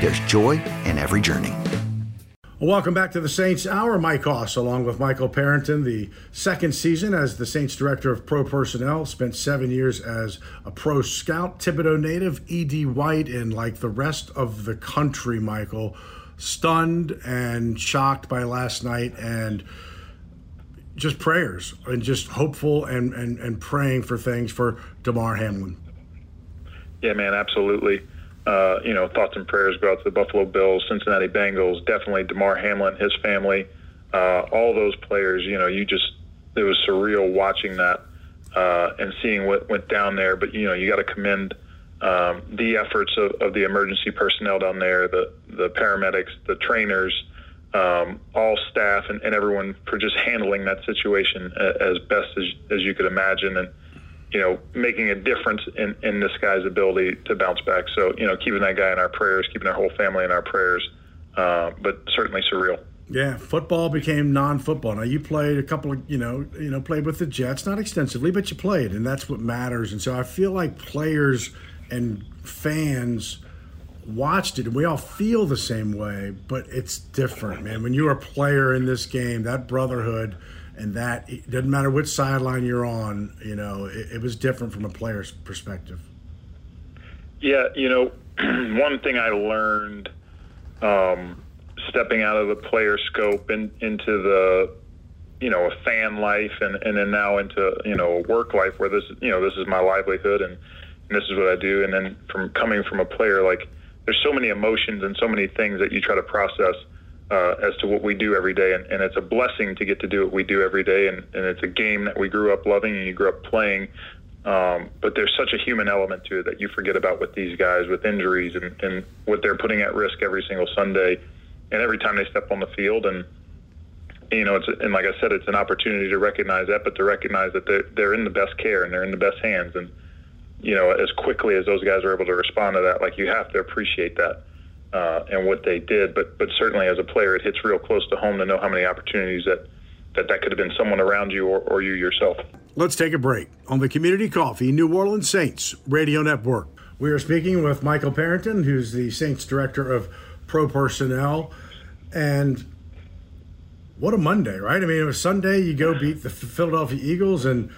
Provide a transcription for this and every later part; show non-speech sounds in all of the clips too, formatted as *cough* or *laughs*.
there's joy in every journey. Welcome back to the Saints Hour. Mike Hoss, along with Michael Parenton, the second season as the Saints Director of Pro Personnel, spent seven years as a pro scout, Thibodaux native, E.D. White, and like the rest of the country, Michael, stunned and shocked by last night and just prayers and just hopeful and, and, and praying for things for Damar Hamlin. Yeah, man, absolutely uh, you know, thoughts and prayers go out to the Buffalo Bills, Cincinnati Bengals, definitely Damar Hamlin, his family, uh, all those players. You know, you just it was surreal watching that uh, and seeing what went down there. But you know, you got to commend um, the efforts of, of the emergency personnel down there, the the paramedics, the trainers, um, all staff, and, and everyone for just handling that situation as best as as you could imagine. And you know, making a difference in, in this guy's ability to bounce back. So, you know, keeping that guy in our prayers, keeping our whole family in our prayers, uh, but certainly surreal. Yeah, football became non-football. Now you played a couple of, you know, you know, played with the Jets, not extensively, but you played, and that's what matters. And so I feel like players and fans watched it, and we all feel the same way, but it's different, man. When you're a player in this game, that brotherhood – and that it doesn't matter which sideline you're on. You know, it, it was different from a player's perspective. Yeah, you know, *clears throat* one thing I learned um, stepping out of the player scope and into the you know a fan life and and then now into you know a work life where this you know this is my livelihood and, and this is what I do and then from coming from a player like there's so many emotions and so many things that you try to process uh, as to what we do every day. And, and, it's a blessing to get to do what we do every day. And, and it's a game that we grew up loving and you grew up playing. Um, but there's such a human element to it that you forget about with these guys with injuries and, and what they're putting at risk every single Sunday and every time they step on the field. And, you know, it's, and like I said, it's an opportunity to recognize that, but to recognize that they're, they're in the best care and they're in the best hands. And, you know, as quickly as those guys are able to respond to that, like you have to appreciate that uh, and what they did. But but certainly as a player, it hits real close to home to know how many opportunities that that, that could have been someone around you or, or you yourself. Let's take a break on the Community Coffee New Orleans Saints Radio Network. We are speaking with Michael Parenton, who's the Saints Director of Pro Personnel, and what a Monday, right? I mean, it was Sunday. You go beat the Philadelphia Eagles, and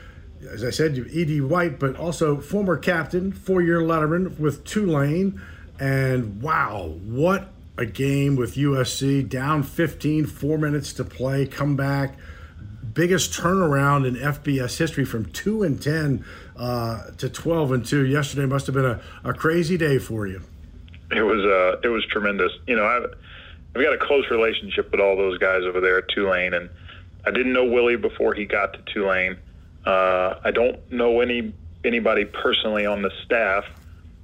as I said, you E.D. White, but also former captain, four-year letterman with Tulane and wow, what a game with USC. Down 15, four minutes to play, come back. Biggest turnaround in FBS history from 2 and 10 uh, to 12 and 2. Yesterday must have been a, a crazy day for you. It was uh, it was tremendous. You know, I've, I've got a close relationship with all those guys over there at Tulane, and I didn't know Willie before he got to Tulane. Uh, I don't know any anybody personally on the staff,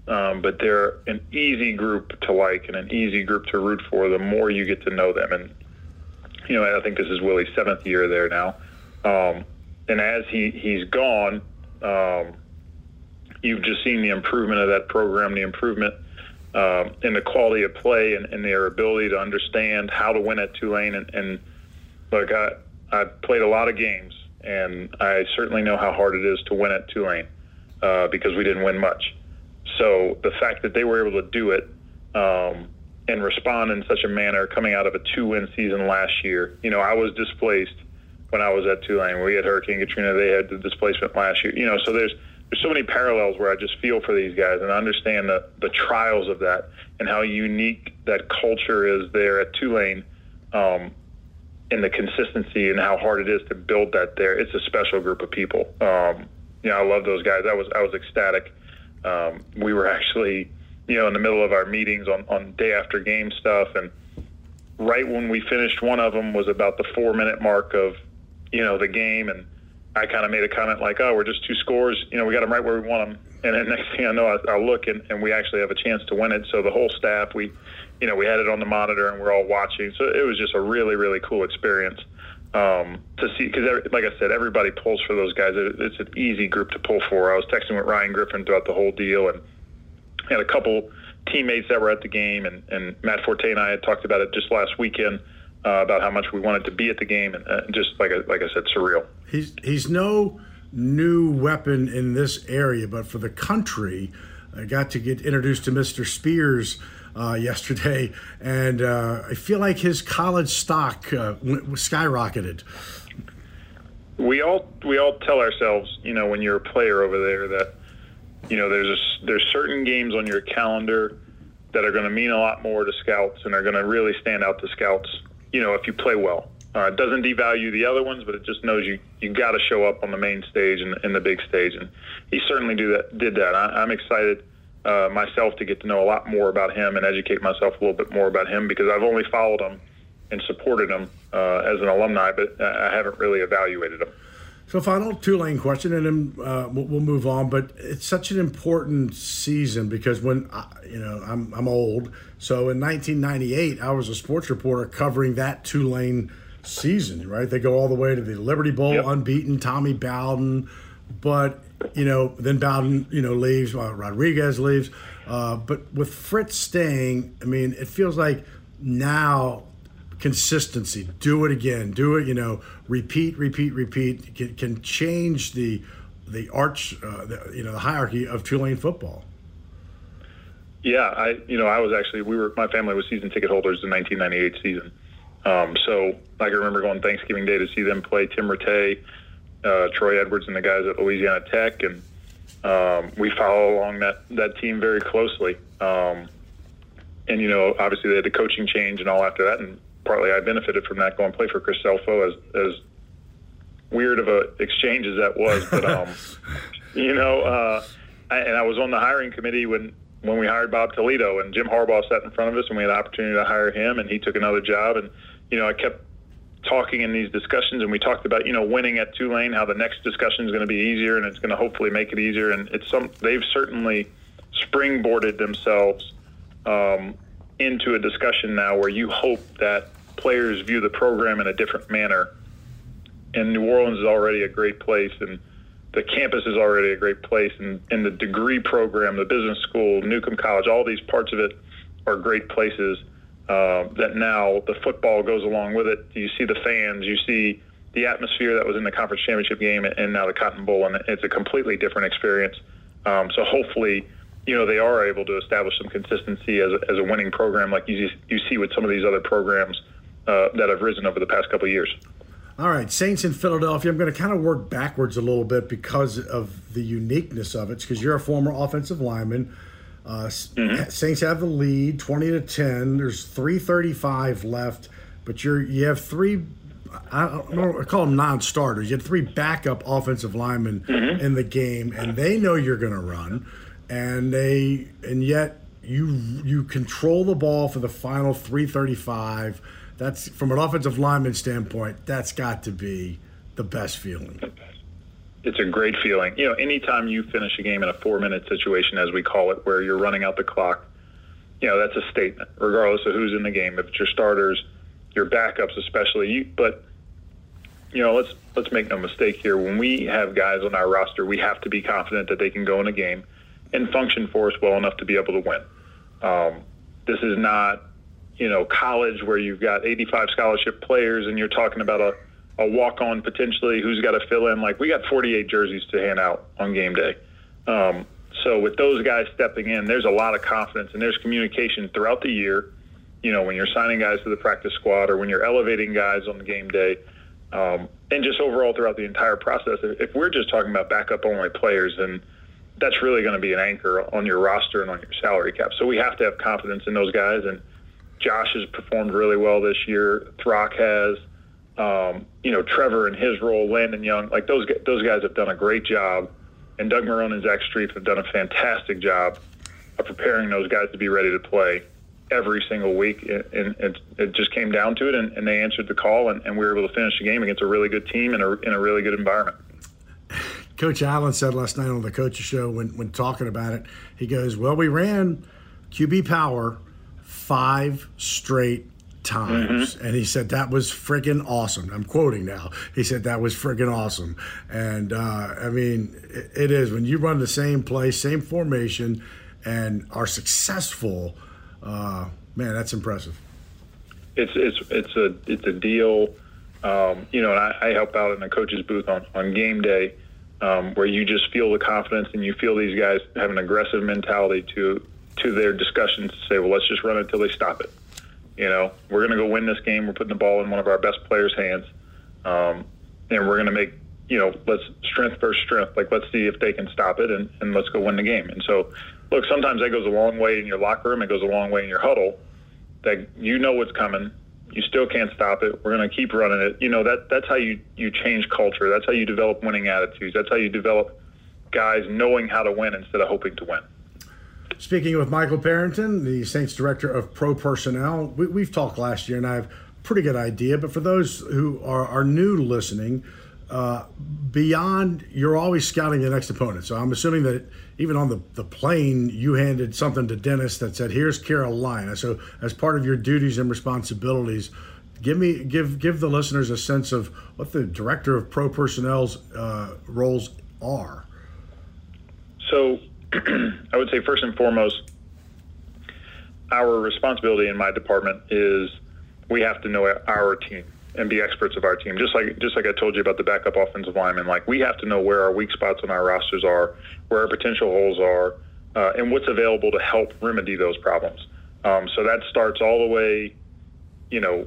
um, but they're an easy group to like and an easy group to root for the more you get to know them. And, you know, I think this is Willie's seventh year there now. Um, and as he, he's gone, um, you've just seen the improvement of that program, the improvement um, in the quality of play and, and, their ability to understand how to win at Tulane. And, and look, I, I played a lot of games, and I certainly know how hard it is to win at Tulane uh, because we didn't win much. So the fact that they were able to do it um, and respond in such a manner coming out of a two-win season last year, you know, I was displaced when I was at Tulane. Where we had Hurricane Katrina; they had the displacement last year. You know, so there's there's so many parallels where I just feel for these guys and I understand the, the trials of that and how unique that culture is there at Tulane um, and the consistency and how hard it is to build that there. It's a special group of people. Um, you know, I love those guys. I was I was ecstatic. Um, we were actually, you know, in the middle of our meetings on, on day after game stuff and right when we finished one of them was about the four minute mark of, you know, the game and – I kind of made a comment like, "Oh, we're just two scores. You know, we got them right where we want them." And then *laughs* next thing I know, I, I look and, and we actually have a chance to win it. So the whole staff, we, you know, we had it on the monitor and we're all watching. So it was just a really, really cool experience um, to see. Because, like I said, everybody pulls for those guys. It, it's an easy group to pull for. I was texting with Ryan Griffin throughout the whole deal, and had a couple teammates that were at the game, and, and Matt Forte and I had talked about it just last weekend uh, about how much we wanted to be at the game, and uh, just like I, like I said, surreal. He's he's no new weapon in this area, but for the country, I got to get introduced to Mr. Spears. Uh, yesterday, and uh, I feel like his college stock uh, skyrocketed. We all we all tell ourselves, you know, when you're a player over there, that you know there's a, there's certain games on your calendar that are going to mean a lot more to scouts and are going to really stand out to scouts you know, if you play well. Uh, it doesn't devalue the other ones, but it just knows you you got to show up on the main stage and, in the big stage, and he certainly do that. Did that. I, I'm excited uh, myself to get to know a lot more about him and educate myself a little bit more about him because I've only followed him and supported him uh, as an alumni, but I haven't really evaluated him. So, final Tulane question, and then uh, we'll, we'll, move on. But it's such an important season because when I, you know I'm I'm old, so in 1998 I was a sports reporter covering that Tulane season. Right, they go all the way to the Liberty Bowl, yep. unbeaten. Tommy Bowden, but you know then Bowden you know leaves, Rodriguez leaves, uh, but with Fritz staying, I mean it feels like now consistency. Do it again. Do it. You know, repeat, repeat, repeat. Can, can change the the arch, uh, the, you know, the hierarchy of Tulane football. Yeah, I you know I was actually we were my family was season ticket holders in 1998 season. Um, so I can remember going Thanksgiving Day to see them play Tim Rattay, uh, Troy Edwards, and the guys at Louisiana Tech, and um, we follow along that that team very closely. Um, and you know, obviously they had the coaching change and all after that, and partly I benefited from that going play for Chris Scelfo as as weird of a exchange as that was, but *laughs* um, you know, uh, I, and I was on the hiring committee when when we hired Bob Toledo and Jim Harbaugh sat in front of us and we had the opportunity to hire him and he took another job and you know I kept talking in these discussions and we talked about you know winning at Tulane how the next discussion is going to be easier and it's going to hopefully make it easier and it's some they've certainly springboarded themselves um, into a discussion now where you hope that players view the program in a different manner. And New Orleans is already a great place, and the campus is already a great place, and, and the degree program, the business school, Newcomb College, all these parts of it are great places. Uh, that now the football goes along with it. You see the fans, you see the atmosphere that was in the conference championship game, and now the Cotton Bowl, and it's a completely different experience. Um, so hopefully, you know, they are able to establish some consistency as a, as a winning program, like you you see with some of these other programs uh, that have risen over the past couple of years. All right, Saints in Philadelphia. I'm going to kind of work backwards a little bit because of the uniqueness of it. Because you're a former offensive lineman. Uh, mm-hmm. Saints have the lead, 20 to 10. There's 3:35 left, but you're you have three. I don't know, I call them non-starters. You had three backup offensive linemen mm-hmm. in the game, and they know you're going to run, and they and yet you you control the ball for the final 335 that's from an offensive lineman standpoint, that's got to be the best feeling. It's a great feeling. You know, anytime you finish a game in a four minute situation, as we call it, where you're running out the clock, you know, that's a statement, regardless of who's in the game. If it's your starters, your backups especially. You, but you know, let's let's make no mistake here. When we have guys on our roster, we have to be confident that they can go in a game and function for us well enough to be able to win. Um, this is not, you know, college where you've got 85 scholarship players and you're talking about a, a walk on potentially who's got to fill in. Like, we got 48 jerseys to hand out on game day. Um, so, with those guys stepping in, there's a lot of confidence and there's communication throughout the year. You know, when you're signing guys to the practice squad or when you're elevating guys on the game day, um, and just overall throughout the entire process. If we're just talking about backup only players, then that's really going to be an anchor on your roster and on your salary cap. So we have to have confidence in those guys. And Josh has performed really well this year. Throck has. Um, you know, Trevor and his role, Landon Young, like those those guys have done a great job, and Doug Marrone and Zach Strief have done a fantastic job of preparing those guys to be ready to play every single week, and it, it just came down to it, and, and they answered the call, and, and, we were able to finish the game against a really good team in a, in a really good environment. Coach Allen said last night on the coaches show when, when talking about it, he goes, "Well, we ran QB power five straight times. Mm-hmm. And he said that was friggin' awesome. I'm quoting now. He said that was friggin' awesome. And uh, I mean, it, it is when you run the same play, same formation, and are successful uh, man, that's impressive. It's it's it's a it's a deal. Um, you know, and I, I, help out in the coach's booth on, on game day, um, where you just feel the confidence and you feel these guys have an aggressive mentality to to their discussions to say, well, let's just run it until they stop it. You know, we're going to go win this game. We're putting the ball in one of our best players' hands, um, and we're going to make you know, let's strength versus strength. Like, let's see if they can stop it, and, and let's go win the game. And so, look, sometimes that goes a long way in your locker room. It goes a long way in your huddle. That you know what's coming. You still can't stop it. We're going to keep running it. You know that that's how you you change culture. That's how you develop winning attitudes. That's how you develop guys knowing how to win instead of hoping to win. Speaking with Michael Parenton, the Saints director of pro personnel, we, have talked last year, and I have a pretty good idea. But for those who are, are new listening, uh, beyond you're always scouting the next opponent. So I'm assuming that even on the, the plane, you handed something to Dennis that said, "Here's Carolina." So as part of your duties and responsibilities, give me give give the listeners a sense of what the director of pro personnel's uh, roles are. So *clears throat* I would say first and foremost, our responsibility in my department is we have to know our team and be experts of our team. Just like just like I told you about the backup offensive lineman, like we have to know where our weak spots on our rosters are, where our potential holes are, uh, and what's available to help remedy those problems. Um, so that starts all the way, you know,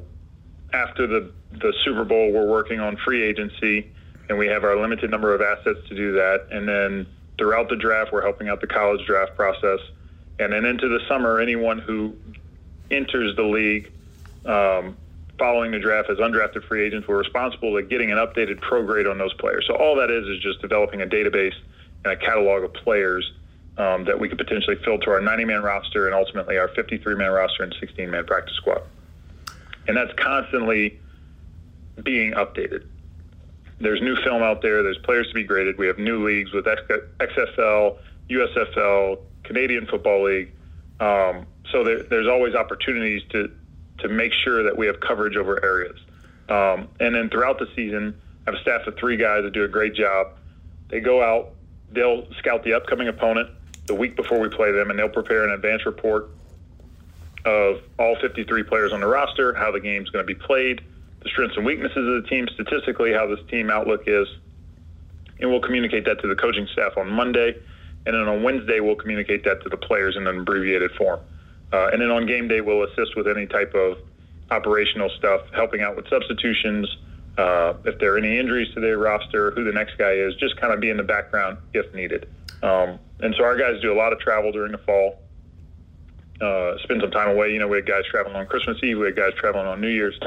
after the the Super Bowl. We're working on free agency, and we have our limited number of assets to do that. And then throughout the draft, we're helping out the college draft process, and then into the summer, anyone who enters the league. Um, following the draft as undrafted free agents, we're responsible for getting an updated pro grade on those players. So all that is is just developing a database and a catalog of players um, that we could potentially fill to our 90-man roster and ultimately our 53-man roster and 16-man practice squad. And that's constantly being updated. There's new film out there. There's players to be graded. We have new leagues with XFL, USFL, Canadian Football League. Um, so there, there's always opportunities to to make sure that we have coverage over areas. Um, and then throughout the season, I have a staff of three guys that do a great job. They go out, they'll scout the upcoming opponent the week before we play them, and they'll prepare an advance report of all 53 players on the roster, how the game's going to be played, the strengths and weaknesses of the team, statistically, how this team outlook is. And we'll communicate that to the coaching staff on Monday. And then on Wednesday, we'll communicate that to the players in an abbreviated form. Uh, and then on game day, we'll assist with any type of operational stuff, helping out with substitutions, uh, if there are any injuries to their roster, who the next guy is, just kind of be in the background if needed. Um, and so our guys do a lot of travel during the fall, uh, spend some time away. You know, we had guys traveling on Christmas Eve, we had guys traveling on New Year's,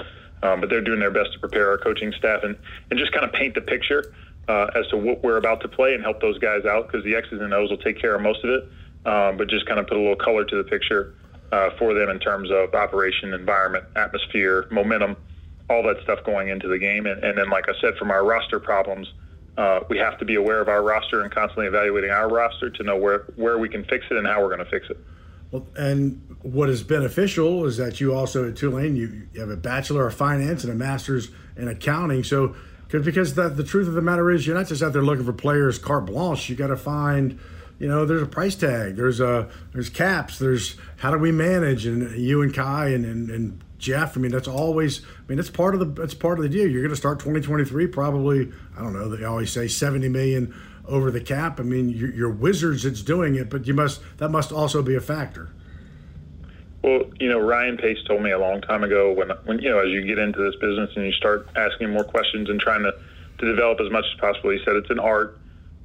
um, but they're doing their best to prepare our coaching staff and, and just kind of paint the picture uh, as to what we're about to play and help those guys out because the X's and O's will take care of most of it, um, but just kind of put a little color to the picture uh, for them in terms of operation, environment, atmosphere, momentum, all that stuff going into the game. And, and then, like I said, from our roster problems, uh, we have to be aware of our roster and constantly evaluating our roster to know where, where we can fix it and how we're going to fix it. Well, and what is beneficial is that you also at Tulane you, you have a bachelor of finance and a master's in accounting. So, because the, the truth of the matter is, you're not just out there looking for players carte blanche. You got to find you know, there's a price tag. There's a there's caps. There's how do we manage? And you and Khai and, and, and Jeff. I mean, that's always. I mean, it's part of the. That's part of the deal. You're going to start 2023 probably. I don't know. They always say 70 million over the cap. I mean, you're, you're Wizards. It's doing it, but you must. That must also be a factor. Well, you know, Ryan Pace told me a long time ago when, when you know, as you get into this business and you start asking more questions and trying to, to develop as much as possible, he said it's an art,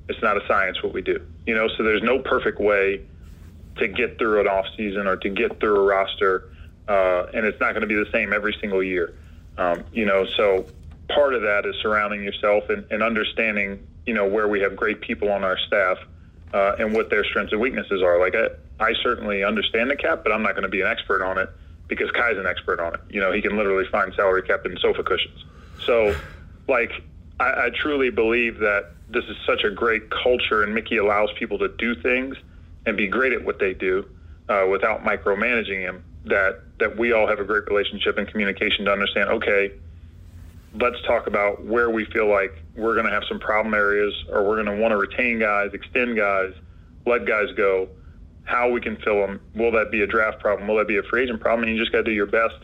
it's not a science what we do. You know, so there's no perfect way to get through an off season or to get through a roster, uh, and it's not going to be the same every single year. Um, you know, so part of that is surrounding yourself and, and understanding, you know, where we have great people on our staff uh, and what their strengths and weaknesses are. Like I, I certainly understand the cap, but I'm not going to be an expert on it because Khai's an expert on it. You know, he can literally find salary cap in sofa cushions. So, like, I, I truly believe that this is such a great culture, and Mickey allows people to do things and be great at what they do uh, without micromanaging him. That that we all have a great relationship and communication to understand. Okay, let's talk about where we feel like we're going to have some problem areas, or we're going to want to retain guys, extend guys, let guys go how we can fill them. Will that be a draft problem? Will that be a free agent problem? And you just got to do your best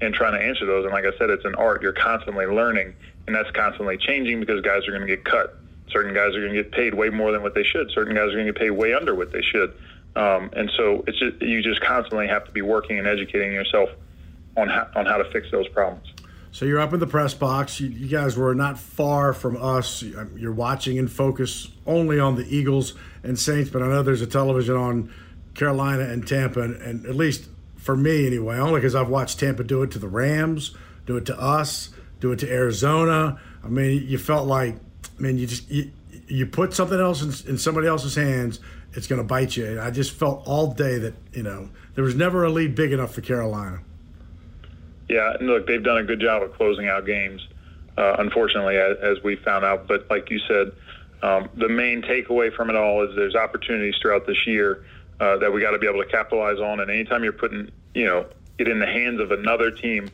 in trying to answer those. And like I said, it's an art. You're constantly learning, and that's constantly changing because guys are going to get cut. Certain guys are going to get paid way more than what they should. Certain guys are going to get paid way under what they should. Um, and so it's just you just constantly have to be working and educating yourself on how, on how to fix those problems. So you're up in the press box. You, you, guys were not far from us. Um, you're watching and focus only on the Eagles and Saints, but I know there's a television on Carolina and Tampa, and, and at least for me anyway, only because I've watched Tampa do it to the Rams, do it to us, do it to Arizona. I mean, you felt like, I mean, you just you, you put something else in, in somebody else's hands, it's going to bite you. And I just felt all day that you know there was never a lead big enough for Carolina. Yeah, and look, they've done a good job of closing out games. Uh, unfortunately, as, as, we found out, but like you said, um, the main takeaway from it all is there's opportunities throughout this year uh, that we got to be able to capitalize on. And anytime you're putting, you know, it in the hands of another team,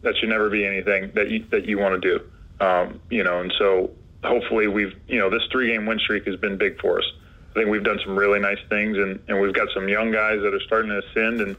that should never be anything that you that you want to do. Um, you know, and so hopefully we've, you know, this three game win streak has been big for us. I think we've done some really nice things, and, and we've got some young guys that are starting to ascend and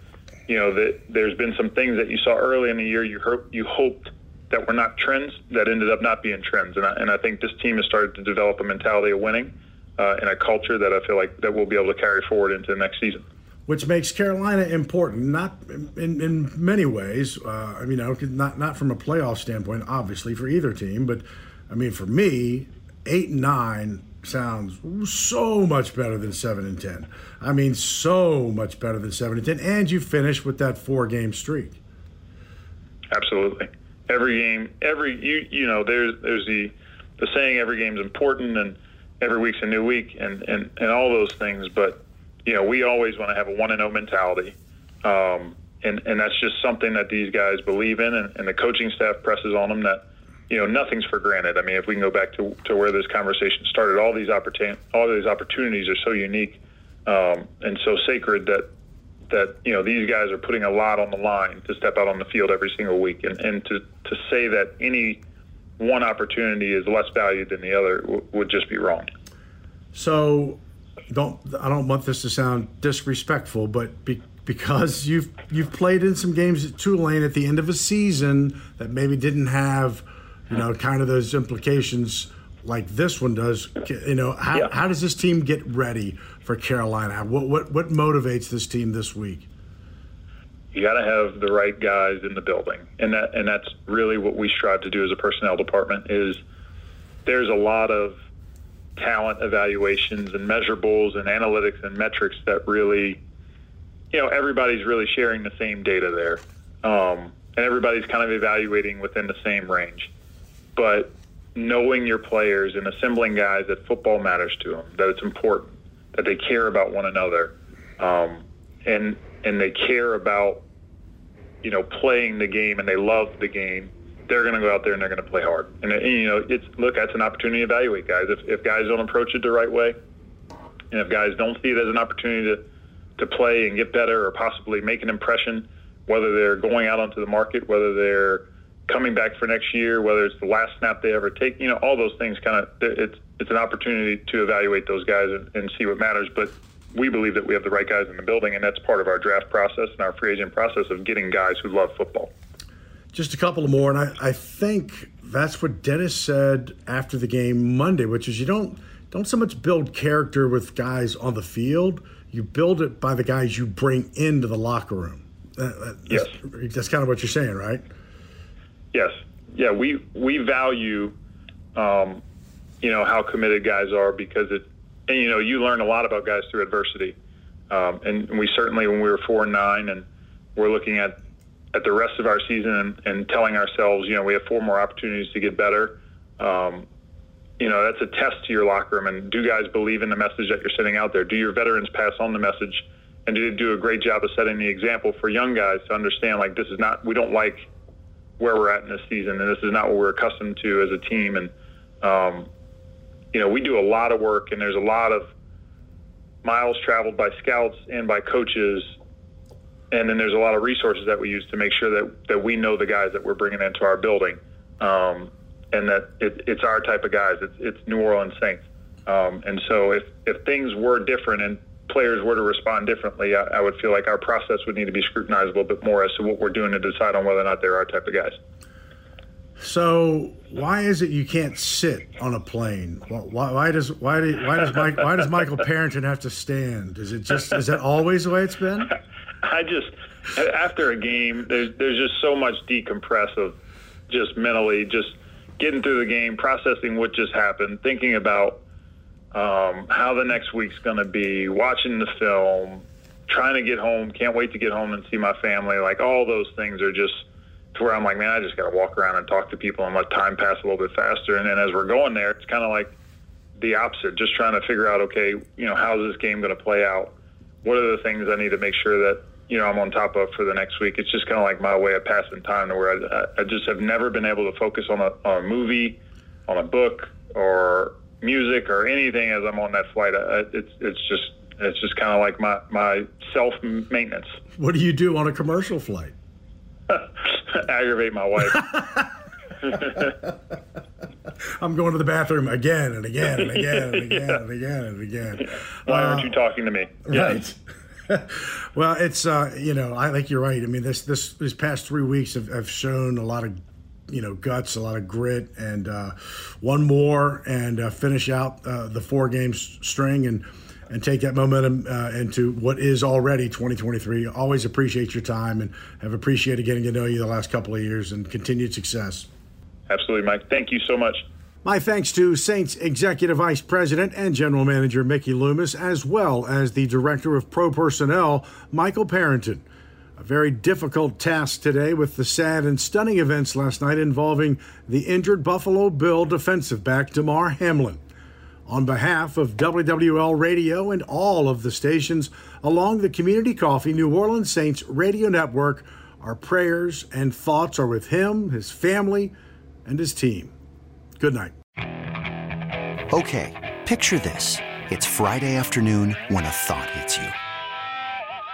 you know that there's been some things that you saw early in the year you hope you hoped that were not trends that ended up not being trends and I, and I think this team has started to develop a mentality of winning uh, and a culture that I feel like that we'll be able to carry forward into the next season which makes Carolina important, not in, in many ways. Uh, I mean, you know, not not from a playoff standpoint, obviously for either team, but I mean for me, eight and nine sounds so much better than 7 and 10. I mean, so much better than 7 and 10. And you finish with that four game streak. Absolutely. Every game, every, you, you know, there's, there's the, the saying every game's important and every week's a new week and, and, and all those things. But, you know, we always want to have a 1 and 0 mentality. Um, and, and that's just something that these guys believe in, and, and the coaching staff presses on them that you know, nothing's for granted. I mean, if we can go back to, to where this conversation started, all these opportun- all these opportunities are so unique um, and so sacred that that you know these guys are putting a lot on the line to step out on the field every single week, and and to to say that any one opportunity is less valued than the other w- would just be wrong. So, don't I don't want this to sound disrespectful, but be, because you've you've played in some games at Tulane at the end of a season that maybe didn't have you know, kind of those implications like this one does. You know, how, yeah. how does this team get ready for Carolina? What, what, what motivates this team this week? You got to have the right guys in the building, and that and that's really what we strive to do as a personnel department. Is there's a lot of talent evaluations and measurables and analytics and metrics that really, you know, everybody's really sharing the same data there, um, and everybody's kind of evaluating within the same range but knowing your players and assembling guys that football matters to them, that it's important, that they care about one another, um, and and they care about you know playing the game and they love the game. They're going to go out there and they're going to play hard. And, and you know, it's look, that's an opportunity to evaluate guys. If if guys don't approach it the right way, and if guys don't see it as an opportunity to to play and get better or possibly make an impression, whether they're going out onto the market, whether they're coming back for next year, whether it's the last snap they ever take, you know, all those things kind of it's it's an opportunity to evaluate those guys and, and see what matters. But we believe that we have the right guys in the building, and that's part of our draft process and our free agent process of getting guys who love football. Just a couple of more, and I, I think that's what Dennis said after the game Monday, which is you don't don't so much build character with guys on the field, you build it by the guys you bring into the locker room. That, yes, that's kind of what you're saying, right? Yes, yeah. We we value, um, you know, how committed guys are because it, and you know, you learn a lot about guys through adversity, um, and we certainly when we were four and nine, and we're looking at at the rest of our season and, and telling ourselves, you know, we have four more opportunities to get better. Um, you know, that's a test to your locker room. And do guys believe in the message that you're sending out there? Do your veterans pass on the message? And do do a great job of setting the example for young guys to understand, like, this is not, we don't like where we're at in this season, and this is not what we're accustomed to as a team. And, um, you know, we do a lot of work, and there's a lot of miles traveled by scouts and by coaches and then there's a lot of resources that we use to make sure that that we know the guys that we're bringing into our building, um, and that it, it's our type of guys. It's it's New Orleans Saints, um, and so if if things were different and players were to respond differently, I, I, would feel like our process would need to be scrutinized a little bit more as to what we're doing to decide on whether or not they're our type of guys. So why is it you can't sit on a plane? Why, why does why, do, why does Mike, why does Michael Parenton have to stand? Is it just is that always the way it's been? *laughs* I just after a game, there's there's just so much decompress of just mentally just getting through the game, processing what just happened, thinking about um, how the next week's going to be, watching the film, trying to get home, can't wait to get home and see my family. Like all those things are just to where I'm like, man, I just got to walk around and talk to people and let time pass a little bit faster. And then as we're going there, it's kind of like the opposite, just trying to figure out, okay, you know, how's this game going to play out? What are the things I need to make sure that you know I'm on top of for the next week. It's just kind of like my way of passing time, to where I, I just have never been able to focus on a, on a movie, on a book, or music or anything as I'm on that flight. I, it's it's just it's just kind of like my my self maintenance. What do you do on a commercial flight? *laughs* Aggravate my wife. *laughs* *laughs* I'm going to the bathroom again and again and again and again yeah. and again and again. Why aren't uh, you talking to me? Right. well, it's uh, you know I think you're right. I mean this this these past three weeks have, have shown a lot of you know guts, a lot of grit, and uh, one more and uh, finish out uh, the four games string and and take that momentum uh, into what is already 2023. Always appreciate your time and have appreciated getting to know you the last couple of years and continued success. Absolutely, Mike. Thank you so much. My thanks to Saints Executive Vice President and General Manager Mickey Loomis, as well as the Director of Pro Personnel, Michael Parenton. A very difficult task today with the sad and stunning events last night involving the injured Buffalo Bill defensive back Damar Hamlin. On behalf of WWL Radio and all of the stations along the Community Coffee New Orleans Saints radio network, our prayers and thoughts are with him, his family, and his team. Good night. Okay, picture this. It's Friday afternoon when a thought hits you.